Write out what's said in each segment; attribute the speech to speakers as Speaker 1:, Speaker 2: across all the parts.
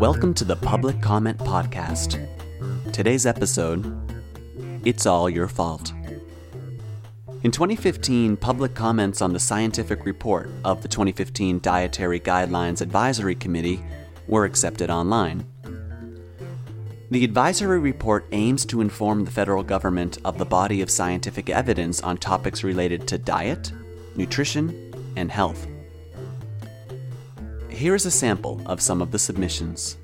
Speaker 1: Welcome to the Public Comment Podcast. Today's episode It's All Your Fault. In 2015, public comments on the scientific report of the 2015 Dietary Guidelines Advisory Committee were accepted online. The advisory report aims to inform the federal government of the body of scientific evidence on topics related to diet, nutrition, and health. Here is a sample of some of the submissions.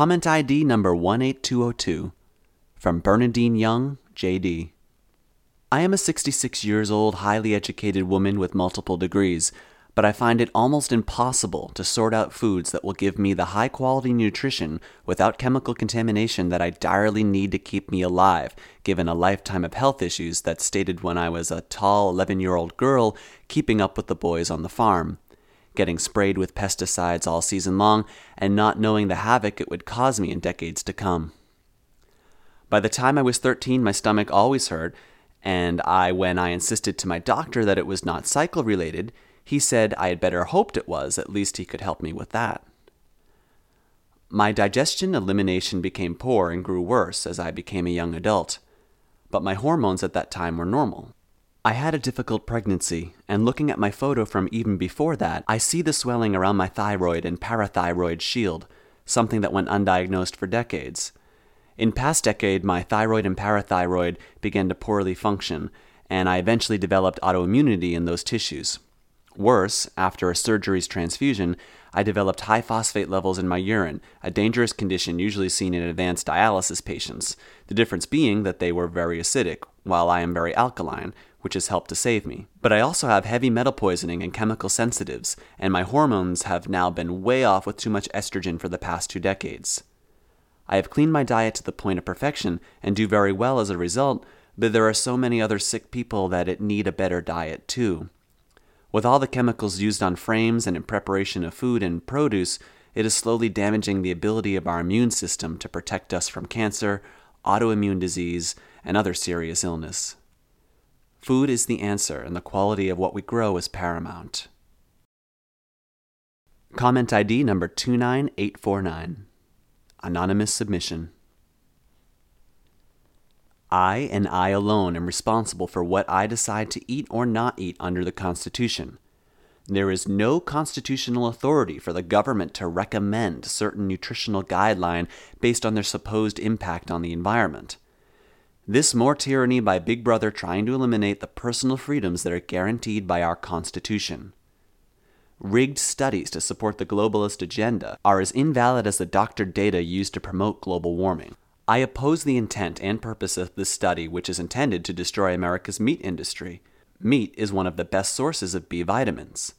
Speaker 1: Comment ID number 18202 from Bernadine Young, JD. I am a 66 years old, highly educated woman with multiple degrees, but I find it almost impossible to sort out foods that will give me the high quality nutrition without chemical contamination that I direly need to keep me alive, given a lifetime of health issues that stated when I was a tall 11 year old girl keeping up with the boys on the farm. Getting sprayed with pesticides all season long and not knowing the havoc it would cause me in decades to come. By the time I was 13, my stomach always hurt, and I, when I insisted to my doctor that it was not cycle related, he said I had better hoped it was, at least he could help me with that. My digestion elimination became poor and grew worse as I became a young adult, but my hormones at that time were normal. I had a difficult pregnancy, and looking at my photo from even before that, I see the swelling around my thyroid and parathyroid shield, something that went undiagnosed for decades. In past decade, my thyroid and parathyroid began to poorly function, and I eventually developed autoimmunity in those tissues. Worse, after a surgery's transfusion, I developed high phosphate levels in my urine, a dangerous condition usually seen in advanced dialysis patients, the difference being that they were very acidic, while I am very alkaline, which has helped to save me. But I also have heavy metal poisoning and chemical sensitives, and my hormones have now been way off with too much estrogen for the past two decades. I have cleaned my diet to the point of perfection and do very well as a result, but there are so many other sick people that it need a better diet too. With all the chemicals used on frames and in preparation of food and produce, it is slowly damaging the ability of our immune system to protect us from cancer, autoimmune disease, and other serious illness. Food is the answer, and the quality of what we grow is paramount. Comment ID number 29849 Anonymous Submission. I and I alone am responsible for what I decide to eat or not eat under the Constitution. There is no constitutional authority for the government to recommend certain nutritional guideline based on their supposed impact on the environment. This more tyranny by Big Brother trying to eliminate the personal freedoms that are guaranteed by our Constitution. Rigged studies to support the globalist agenda are as invalid as the doctored data used to promote global warming. I oppose the intent and purpose of this study, which is intended to destroy America's meat industry. Meat is one of the best sources of B vitamins.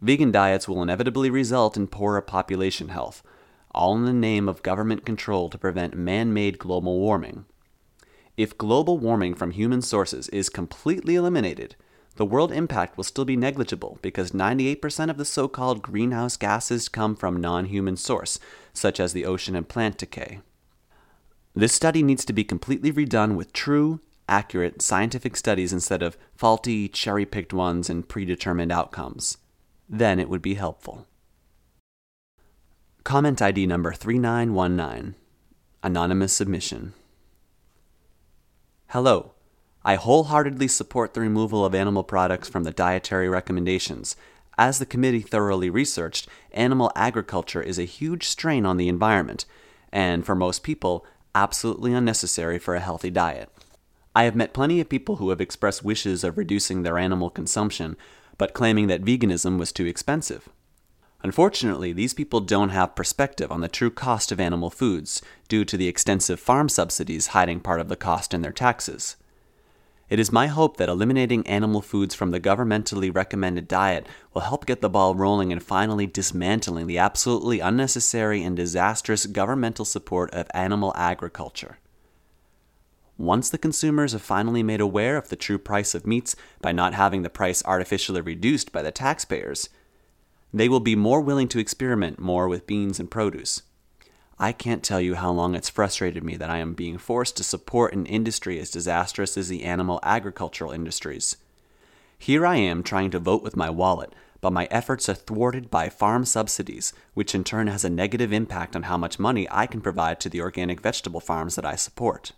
Speaker 1: Vegan diets will inevitably result in poorer population health, all in the name of government control to prevent man made global warming. If global warming from human sources is completely eliminated, the world impact will still be negligible because 98% of the so called greenhouse gases come from non human source, such as the ocean and plant decay. This study needs to be completely redone with true, accurate scientific studies instead of faulty, cherry picked ones and predetermined outcomes. Then it would be helpful. Comment ID number 3919 Anonymous Submission. Hello. I wholeheartedly support the removal of animal products from the dietary recommendations. As the committee thoroughly researched, animal agriculture is a huge strain on the environment, and for most people, absolutely unnecessary for a healthy diet. I have met plenty of people who have expressed wishes of reducing their animal consumption, but claiming that veganism was too expensive. Unfortunately, these people don't have perspective on the true cost of animal foods due to the extensive farm subsidies hiding part of the cost in their taxes. It is my hope that eliminating animal foods from the governmentally recommended diet will help get the ball rolling in finally dismantling the absolutely unnecessary and disastrous governmental support of animal agriculture. once the consumers are finally made aware of the true price of meats by not having the price artificially reduced by the taxpayers, they will be more willing to experiment more with beans and produce. I can't tell you how long it's frustrated me that I am being forced to support an industry as disastrous as the animal agricultural industries. Here I am trying to vote with my wallet, but my efforts are thwarted by farm subsidies, which in turn has a negative impact on how much money I can provide to the organic vegetable farms that I support.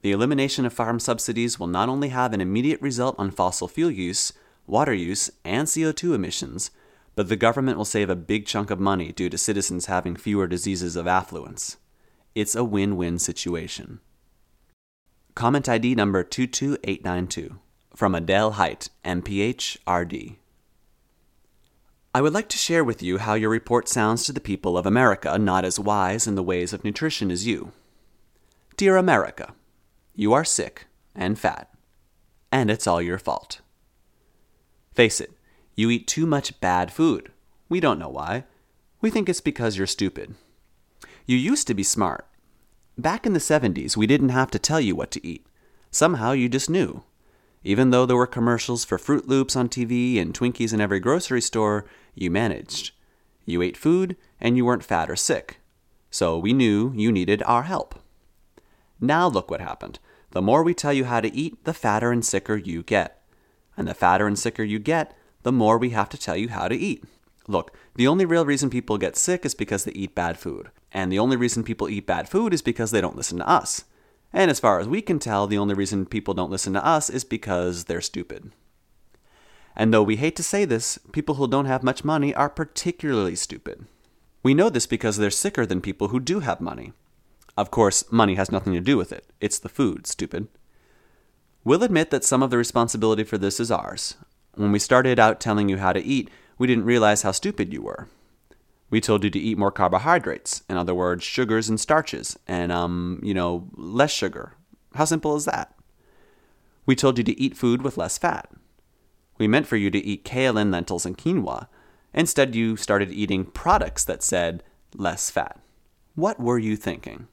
Speaker 1: The elimination of farm subsidies will not only have an immediate result on fossil fuel use, water use, and CO2 emissions, but the government will save a big chunk of money due to citizens having fewer diseases of affluence. It's a win win situation. Comment ID number 22892 from Adele Hite, MPH RD. I would like to share with you how your report sounds to the people of America not as wise in the ways of nutrition as you. Dear America, you are sick and fat, and it's all your fault. Face it, you eat too much bad food. We don't know why. We think it's because you're stupid. You used to be smart. Back in the 70s, we didn't have to tell you what to eat. Somehow you just knew. Even though there were commercials for Froot Loops on TV and Twinkies in every grocery store, you managed. You ate food and you weren't fat or sick. So we knew you needed our help. Now look what happened. The more we tell you how to eat, the fatter and sicker you get. And the fatter and sicker you get, the more we have to tell you how to eat. Look, the only real reason people get sick is because they eat bad food. And the only reason people eat bad food is because they don't listen to us. And as far as we can tell, the only reason people don't listen to us is because they're stupid. And though we hate to say this, people who don't have much money are particularly stupid. We know this because they're sicker than people who do have money. Of course, money has nothing to do with it. It's the food, stupid. We'll admit that some of the responsibility for this is ours. When we started out telling you how to eat, we didn't realize how stupid you were. We told you to eat more carbohydrates, in other words, sugars and starches, and, um, you know, less sugar. How simple is that? We told you to eat food with less fat. We meant for you to eat kale and lentils and quinoa. Instead, you started eating products that said less fat. What were you thinking?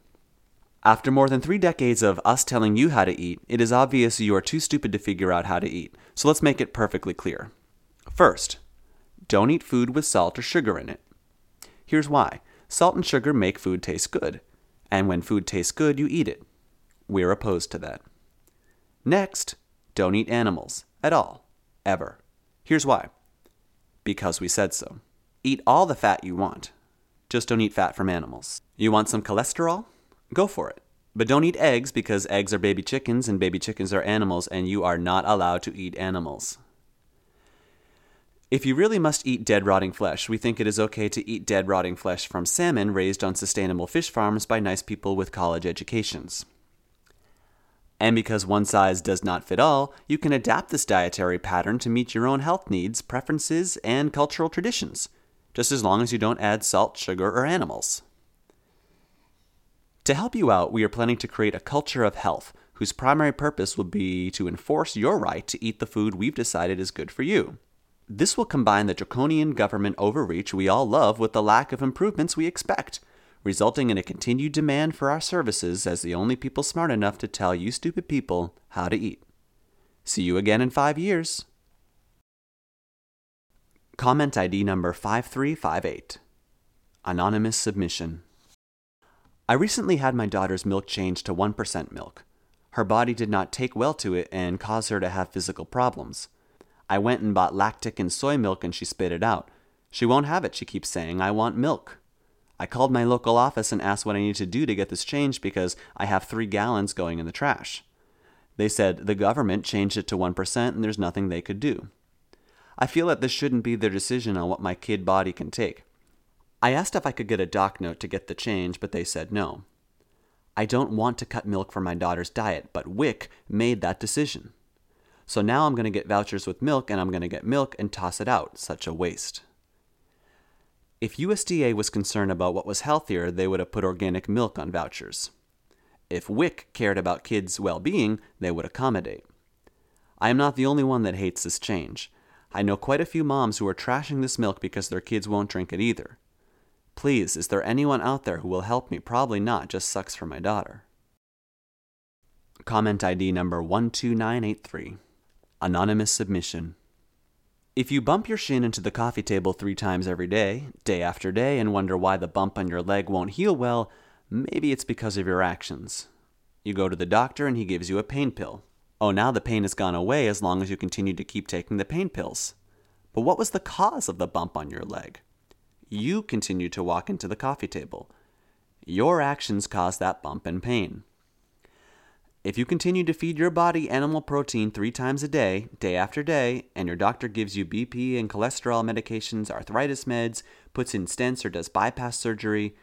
Speaker 1: After more than three decades of us telling you how to eat, it is obvious you are too stupid to figure out how to eat, so let's make it perfectly clear. First, don't eat food with salt or sugar in it. Here's why salt and sugar make food taste good, and when food tastes good, you eat it. We're opposed to that. Next, don't eat animals at all, ever. Here's why because we said so. Eat all the fat you want, just don't eat fat from animals. You want some cholesterol? Go for it. But don't eat eggs because eggs are baby chickens and baby chickens are animals, and you are not allowed to eat animals. If you really must eat dead rotting flesh, we think it is okay to eat dead rotting flesh from salmon raised on sustainable fish farms by nice people with college educations. And because one size does not fit all, you can adapt this dietary pattern to meet your own health needs, preferences, and cultural traditions, just as long as you don't add salt, sugar, or animals. To help you out, we are planning to create a culture of health whose primary purpose will be to enforce your right to eat the food we've decided is good for you. This will combine the draconian government overreach we all love with the lack of improvements we expect, resulting in a continued demand for our services as the only people smart enough to tell you stupid people how to eat. See you again in five years. Comment ID number 5358 Anonymous Submission. I recently had my daughter's milk changed to 1% milk. Her body did not take well to it and caused her to have physical problems. I went and bought lactic and soy milk and she spit it out. She won't have it, she keeps saying, I want milk. I called my local office and asked what I need to do to get this changed because I have three gallons going in the trash. They said the government changed it to 1% and there's nothing they could do. I feel that this shouldn't be their decision on what my kid body can take. I asked if I could get a doc note to get the change, but they said no. I don't want to cut milk from my daughter's diet, but WIC made that decision. So now I'm going to get vouchers with milk and I'm going to get milk and toss it out. Such a waste. If USDA was concerned about what was healthier, they would have put organic milk on vouchers. If WIC cared about kids' well being, they would accommodate. I am not the only one that hates this change. I know quite a few moms who are trashing this milk because their kids won't drink it either. Please, is there anyone out there who will help me? Probably not, just sucks for my daughter. comment ID number 12983. Anonymous submission. If you bump your shin into the coffee table three times every day, day after day, and wonder why the bump on your leg won't heal well, maybe it's because of your actions. You go to the doctor and he gives you a pain pill. Oh, now the pain has gone away as long as you continue to keep taking the pain pills. But what was the cause of the bump on your leg? You continue to walk into the coffee table. Your actions cause that bump and pain. If you continue to feed your body animal protein three times a day, day after day, and your doctor gives you BP and cholesterol medications, arthritis meds, puts in stents, or does bypass surgery,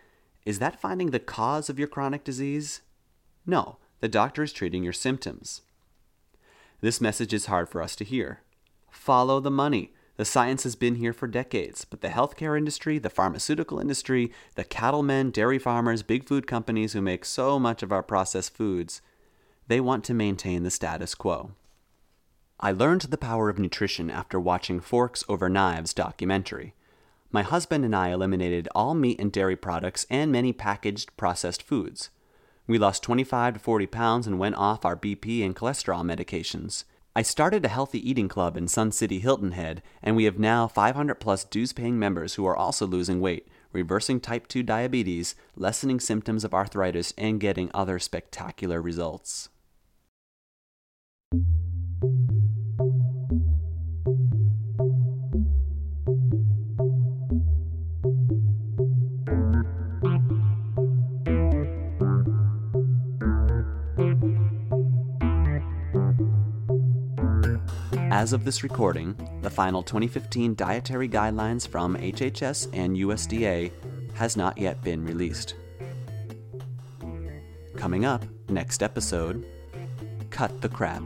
Speaker 1: is that finding the cause of your chronic disease? No, the doctor is treating your symptoms. This message is hard for us to hear. Follow the money. The science has been here for decades, but the healthcare industry, the pharmaceutical industry, the cattlemen, dairy farmers, big food companies who make so much of our processed foods, they want to maintain the status quo. I learned the power of nutrition after watching Forks Over Knives documentary. My husband and I eliminated all meat and dairy products and many packaged processed foods. We lost 25 to 40 pounds and went off our BP and cholesterol medications. I started a healthy eating club in Sun City Hilton Head, and we have now 500 plus dues paying members who are also losing weight, reversing type 2 diabetes, lessening symptoms of arthritis, and getting other spectacular results. As of this recording, the final 2015 dietary guidelines from HHS and USDA has not yet been released. Coming up, next episode Cut the Crap.